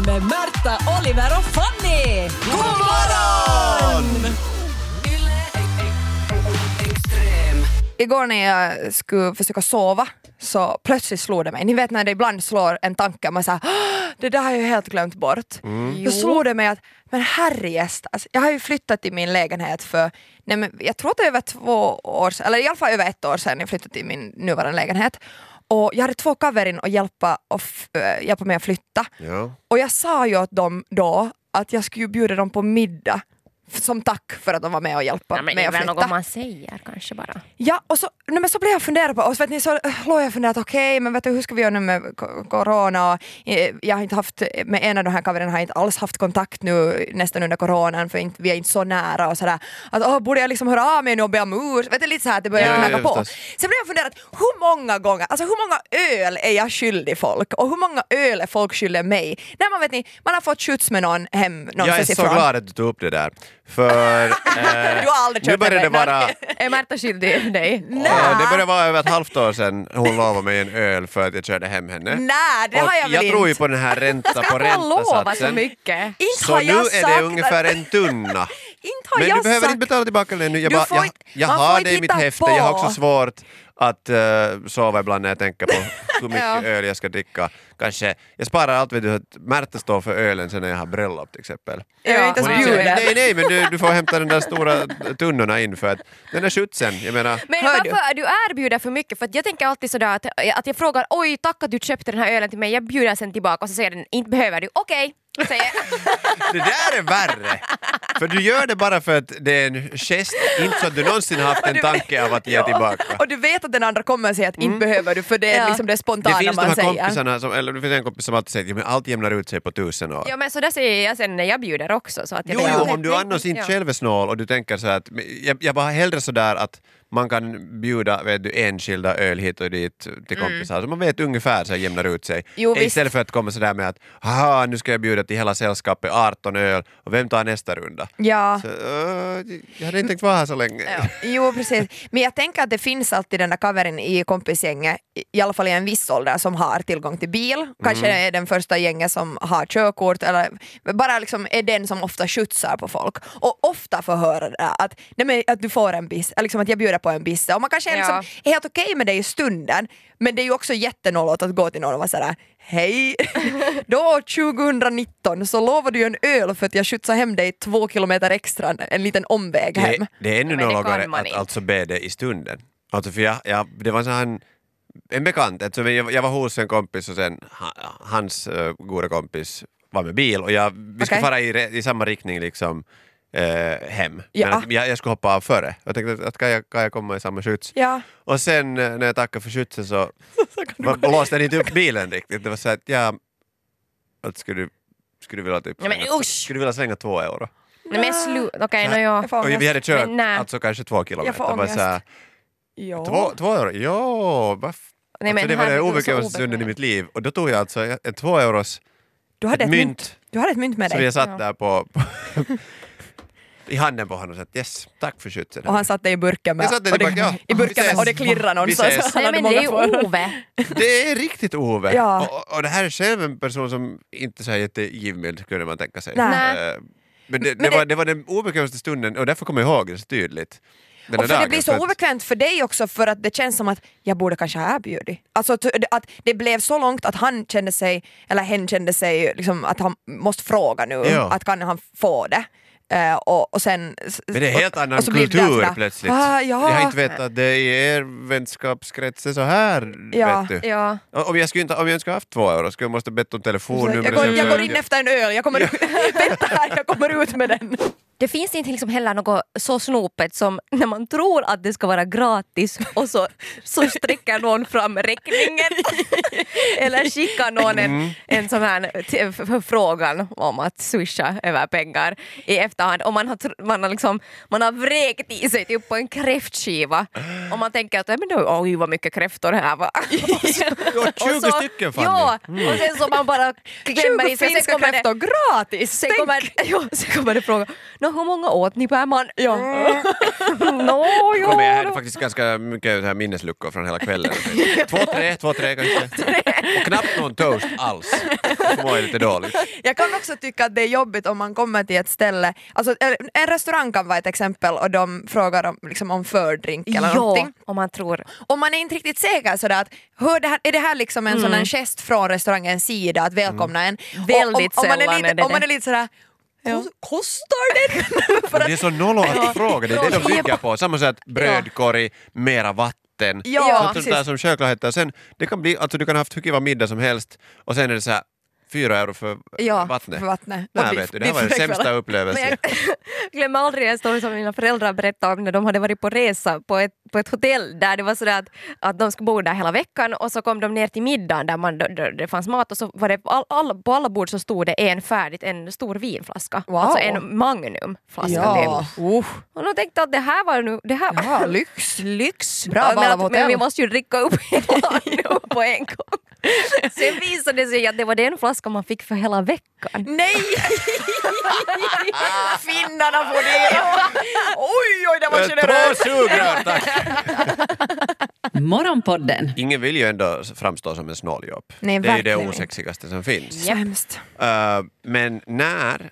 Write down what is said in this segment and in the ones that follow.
Morgonpodden med Märta, Oliver och Fanny! God morgon! Igår när jag skulle försöka sova så plötsligt slog det mig. Ni vet när det ibland slår en tanke, man säger det där har jag helt glömt bort. Då slog det mig att, men herrejäst, alltså, jag har ju flyttat till min lägenhet för, nej men, jag tror att det är över två år sedan, eller i alla fall över ett år sedan jag flyttade till min nuvarande lägenhet. Och jag hade två kaverin att hjälpa, och äh, hjälpa mig att flytta. Ja. Och jag sa ju åt dem då att jag skulle bjuda dem på middag som tack för att de var med och hjälpa Ja, men det mig är att väl flytta. något man säger kanske bara. Ja, och så, nej, men så blev jag fundera på, och så, vet ni, så låg jag att okej, men vet du, hur ska vi göra nu med co- corona? Och, eh, jag har inte haft, med en av de här kaverna har jag inte alls haft kontakt nu nästan under coronan för inte, vi är inte så nära och sådär. Att, åh, borde jag liksom höra av mig nu och be om ursäkt? Vet du, lite så här att det börjar Ja, knacka ja, på. förstås. Sen blev jag fundera, att hur många gånger, alltså hur många öl är jag skyldig folk? Och hur många öl är folk skyldiga mig? När man vet ni, man har fått skjuts med någon hem Jag är någonstans så ifrån. glad att du tog upp det där. För eh, Du har aldrig nu börjar det vara Är Märta skyldig dig? Det börjar vara över ett halvt år sedan hon lovade mig en öl för att jag körde hem henne. Nej, det och har jag väl jag tror ju inte. på den här ränta på lova så ränta-satsen. mycket. Inte Så har nu jag är sagt det ungefär en tunna. Inte har Men jag du behöver sagt inte betala tillbaka den ännu. Jag, bara, jag, jag har det i mitt häfte. Jag har på. också svårt att uh, sova ibland när jag tänker på hur mycket Ja. öl jag ska dricka. Kanske, jag sparar allt vet du, att Märta står för ölen sen när jag har bröllop till exempel. Jag är inte ens nej, nej, men du, du får hämta den där stora tunnorna in för att den där skjutsen, jag menar, Men Hör du? varför du erbjuder för mycket? För jag tänker alltid sådär att, att jag frågar oj tack att du köpte den här ölen till mig, jag bjuder sen tillbaka och så säger den inte behöver du, okej. Säger det där är värre! För du gör det bara för att det är en gest, inte så att du någonsin haft en tanke av att ge tillbaka. Och du vet att den andra kommer säga att inte behöver du för det är Ja. liksom det Det spontana finns de man här säger. kompisarna, som, eller det finns en kompis som alltid säger att allt jämnar ut sig på tusen år. Ja men så där säger jag sen när jag bjuder också. Så att jag Jo, jo, om du annars inte själv är snål och du tänker så här att jag, jag bara hellre sådär att man kan bjuda vet du, enskilda öl hit och dit till kompisar så man vet ungefär så jämnar ut sig. Jo, visst. Istället för att komma sådär med att haha nu ska jag bjuda till hela sällskapet 18 öl och vem tar nästa runda? Ja. Så, uh, jag hade inte tänkt vara här så länge. Jo precis, men jag tänker att det finns alltid den där kaverin i kompisgänget, i- i alla fall i en viss ålder, som har tillgång till bil. Kanske Mm. är den första gänget som har körkort eller bara liksom är den som ofta skjutsar på folk. Och ofta får höra det där att, nej men, att du får en bis, liksom att jag bjuder på en bisse. Och man kanske är, liksom, Ja. är helt okej med det i stunden, men det är ju också jättenollot att gå till någon och vara sådär Hej! Då 2019 så lovade du en öl för att jag skjutsade hem dig två kilometer extra, en liten omväg Det, hem. det är ännu Ja, det man att inte. alltså be det i stunden. Alltså för jag, jag, det var en sån här, en bekant, alltså jag, jag var hos en kompis och sen ha, hans uh, goda kompis var med bil och jag, vi skulle fara i, i samma riktning liksom eh, hem. Ja. Men att jag, jag skulle hoppa av före. Jag tänkte att, att kan, jag, kan jag komma i samma skjuts? Ja. Och sen eh, när jag tackade för skjutsen så var, låste den inte upp bilen riktigt. Det var så att jag, att skulle, du- skulle du vilja typ Ja, men slänga- skulle du vilja slänga två euro? Nej men slut, okej Så no, ja. Jag får Och ångest. vi hade kört Men alltså kanske två kilometer. får Bara ångest. så här, Ja. två, två euro? Jo, Nej, alltså, men det var den så obekvämaste stunden i mitt liv och då tog jag alltså en två euros Du hade ett ett, mynt. mynt. Du hade ett mynt med som dig jag satt där på, på i handen på honom och sa att yes, tack för skjutsen. och han satte i burken med, satte och det ja. i burken med, och det klirrade någonstans. Nej men det är ju Ove. Det är riktigt Ove! Ja. Och, och det här är själv en person som inte är så här jättegivmild kunde man tänka sig. Nej. Eh, Men det, Men det- var, det var den obekvämaste stunden och därför kommer jag ihåg det så tydligt. Och för det blir så att- obekvämt för dig också för att det känns som att jag borde kanske ha erbjudit. Alltså att det blev så långt att han kände sig, eller hen kände sig liksom att han måste fråga nu, Ja. att kan han få det? Eh, och, och sen, Men det är helt och- annan och där kultur sådär, plötsligt. Ah, Jag har ja. inte vetat det i er vänskapskrets är så här. Ja. Vet du. Ja. Om jag skulle inte, om jag inte skulle haft två euro skulle jag måste bett om telefonnummer. jag, jag för- går in efter en öl, jag kommer vänta här, jag kommer ut med den. Det finns inte liksom heller något så snopet som när man tror att det ska vara gratis och så, så sträcker någon fram räkningen eller skickar någon en, en sån här förfrågan om att swisha över pengar i efterhand och man har, man har, liksom, man har vräkt i sig typ på en kräftskiva och man tänker att "Ja, men då, oj vad mycket kräftor här var. Har 20 stycken Fanny! Ja, och sen så man bara klämmer 20 i sig. Sen finska kommer det- kräftor gratis! Sen kommer, ja, sen kommer det fråga, Nå, hur många åt ni per man? Ja. Nå, jo. Kommer jag hade faktiskt ganska mycket här minnesluckor från hela kvällen. två, tre, två, tre kanske. Och knappt någon toast alls. Mår jag lite dåligt. Jag kan också tycka att det är jobbigt om man kommer till ett ställe, alltså en restaurang kan vara ett exempel och de frågar om, liksom, om fördrink eller Ja, någonting. om man tror. Och man är inte riktigt säker sådär att hur det här, är det här liksom en sån Mm. en gest från restaurangens sida att välkomna en? Väldigt och, om, om man är lite, är det Om man är lite sådär "Kos- Kostar det? För Men att, det är så nollo att fråga, det är det de bygger på. Samma sätt brödkorg, mera vatten. Ja, Sånt precis. där som självklarheter. Sen, det kan bli, alltså du kan ha haft hur kiva middag som helst och sen är det så här fyra euro för ja, vattnet. för vattnet. Nej, vet du, det här var den sämsta upplevelsen. Jag glömmer aldrig en story som mina föräldrar berättade om när de hade varit på resa på ett, på ett hotell där det var sådär att, att de skulle bo där hela veckan och så kom de ner till middagen där, man, där det fanns mat och så var det på, all, alla, på alla bord så stod det en färdigt, en stor vinflaska. Wow. Alltså en magnumflaska. Ja, typ. uh, Och då tänkte att det här var nu... Det här, ja, lyx. lyx. Bra men, att, men vi måste ju dricka upp hela nu på en gång. Sen visade det sig att det var den flaskan man fick för hela veckan. Nej! Finnarna får det! Oj, oj, det var Eh, Två generöst! sugrör, tack! Morgonpodden. Ingen vill ju ändå framstå som en. Nej, det är ju det osexigaste som finns. Hemskt. Uh, men när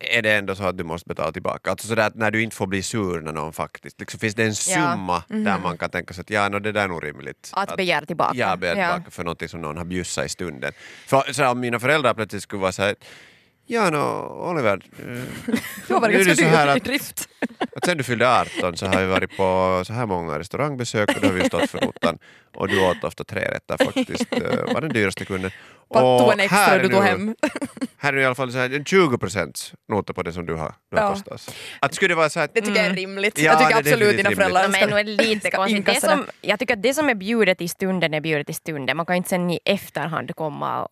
är det ändå så att du måste betala tillbaka? Alltså sådär att när du inte får bli sur när någon faktiskt, liksom, finns det en summa där man kan tänka sig att ja, no, det där är nog rimligt. Att begära tillbaka. Ja, begära Ja. tillbaka för någonting som någon har bjussat i stunden. För så här, om mina föräldrar plötsligt skulle vara så här Ja, no, Oliver, Då var det nu är ganska det så här dyrt i att, drift. att sen du fyllde 18 så har vi varit på så här många restaurangbesök och då har vi stått för notan och du åt ofta tre rätter faktiskt, eh, var den dyraste kunden. Tog en här extra är du tog nu- hem. här är i alla fall så här, en 20 procent nota på det som du har, du har Ja. kostat. Att skulle det vara så här, Det tycker jag är rimligt. Ja, jag tycker det absolut dina föräldrar Men är det lite ska. Det som, jag tycker att det som är bjudet i stunden är bjudet i stunden. Man kan inte sen i efterhand komma och...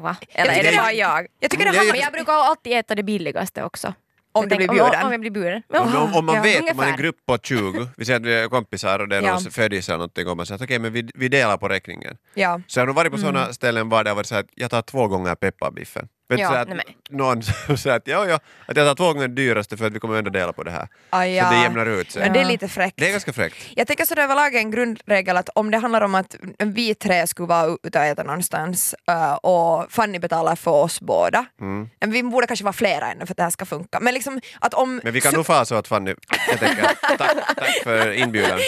va? Eller är det bara jag? Jag tycker det Mm, handlar Men jag brukar alltid äta det billigaste också. Om Jag du blir bjuden. Om, om jag blir bjuden. Om, om, om man ja, vet, om man är en ungefär. grupp på 20, vi säger att vi är kompisar och det är Ja. någon födis eller någonting och man säger att okej men vi, vi delar på räkningen. Ja. Så jag har nog varit på sådana ställen var det har varit så att jag tar två gånger pepparbiffen. Vet Ja, så att nej, någon säger att, ja, ja, att jag tar två gånger det dyraste för att vi kommer ändå dela på det här. Ah, ja. Så det jämnar ut sig. Men det är lite fräckt. Det är ganska fräckt. Jag tänker så det är överlag en grundregel att om det handlar om att vi tre skulle vara ute och äta någonstans eh, och Fanny betalar för oss båda. Mm. Men Vi borde kanske vara flera ännu för att det här ska funka. Men liksom att om... Men vi kan nog få så att Fanny, jag tänker, tack, tack för inbjudan.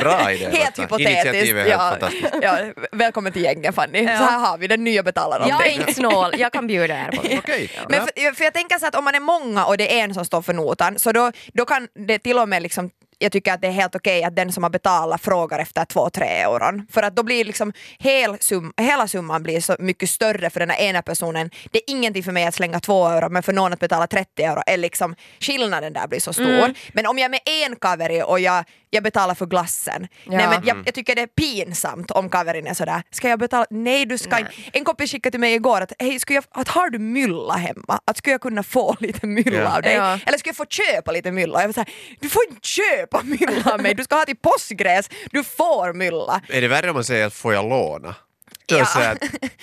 Bra idé. Helt hypotetiskt. Initiativet är helt Ja, fantastiskt. ja, välkommen till gänget Fanny. Så här har vi den nya betalaren. Jag är inte snål, jag kan bjuda er på det. Okej. Men för, för jag tänker så att om man är många och det är en som står för notan så då, då kan det till och med liksom jag tycker att det är helt okej att den som har betalat frågar efter två, tre euron. För att då blir liksom hel sum, hela summan blir så mycket större för den här ena personen. Det är ingenting för mig att slänga två euro men för någon att betala 30 euro är liksom skillnaden där blir så stor. Men om jag är med en kaveri och jag, jag betalar för glassen, nej, men jag, jag tycker det är pinsamt om kaverin är sådär, ska jag betala? Nej du ska inte. En kompis skickade till mig igår att, hej, skulle jag, att har du mylla hemma? Att skulle jag kunna få lite mylla Ja. av dig? Ja. Eller skulle jag få köpa lite mylla? Jag var såhär, du får inte köpa mylla av mig, du ska ha till påskgräs, du får mylla. Är det värre om man säger att får jag låna? Ja.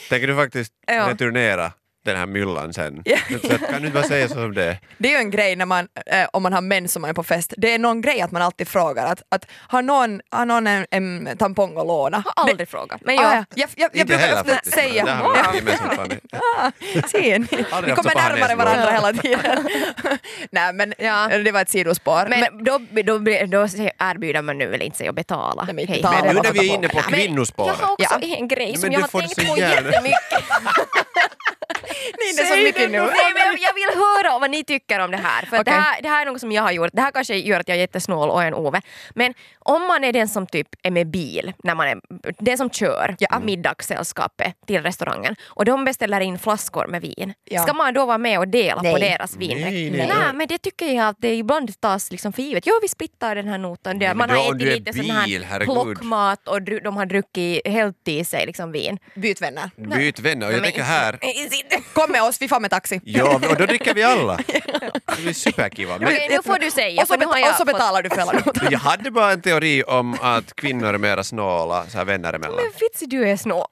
tänker du faktiskt Ja. returnera den här myllan sen? Ja. Så att, kan du inte bara säga så som det är? Det är ju en grej när man, eh, om man har män som man är på fest, det är någon grej att man alltid frågar att, att har, någon, har någon en, en tampong att låna? Har aldrig frågat. Men Ah, jag, ja. Jag, jag, jag brukar ofta säga... Det har vi gemensamt. Ah, ser ni? Vi kommer närmare varandra hela tiden. Nej men Ja. det var ett sidospår. men då, då, blir- då erbjuder man nu väl inte sig att betala. Nej, men Hej. betala. Men nu när vi är inne på på. Men kvinnospåret. Jag har också Ja. en grej Men som jag har tänkt på jättemycket. Nej, det är så mycket nu. Nej, men jag vill höra vad ni tycker om det här. För Okej. det, här, det här är något som jag har gjort. Det här kanske gör att jag är jättesnål och är en Ove. Men om man är den som typ är med bil, när man är den som kör Ja. middagssällskapet till restaurangen och de beställer in flaskor med vin. Ja. Ska man då vara med och dela på Nej. deras vin? Nej, nej, nej. men det tycker jag att det ibland tas liksom för givet. Jo, vi splittar den här notan. Men Man då har ätit lite sån här bil, herregud. plockmat och de har druckit helt i sig liksom vin. Byt vänner. Byt vänner och jag Men- tänker här, Kom med oss, vi får med taxi. ja och då dricker vi alla. Det blir superkiva. Men Okej, nu får du säga. Och så, för nu har beta- jag och så fått- betalar du för hela notan. jag hade bara en teori om att kvinnor är mera snåla så här vänner emellan. Men Fitzy, du är snål.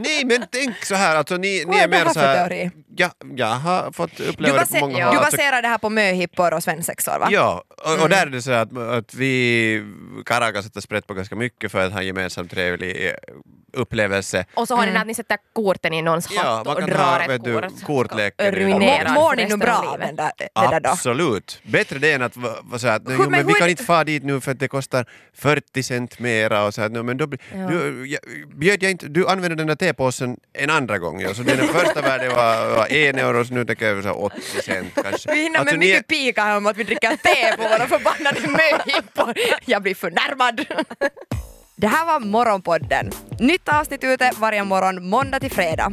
Nej, men tänk så här, alltså ni, ni Vad är är det mer här så för här, teori? ja, jag har fått Du, uppleva det på base- många du håll. Alltså, baserar det här på möhippor och svensexor va? Ja, och, och där är det så att, att vi karlar kan sätta sprätt på ganska mycket för att ha en gemensam trevlig eh, upplevelse. Och så har ni den att ni sätter korten i någons Ja, hatt man och kan drar ha ett du, kort. det. Ruinera. Mår, ni nu bra av livet. den där, det där då? Absolut. Bättre det än att va- vara så här att "Nej, men men vi hur- kan inte fara dit nu för att det kostar 40 cent mera och så här, "Nej, men då, blir- du, jag, bjöd jag inte, du använde den där tepåsen en andra gång, ja, så den första värdet var, var en euro så nu tänker jag så här 80 cent kanske. Vi hinner Alltså, med ni är- mycket pika här om att vi dricker te på våra förbannade möhippor. Jag blir förnärmad. Det här var Morgonpodden. Nytt avsnitt ute varje morgon måndag till fredag.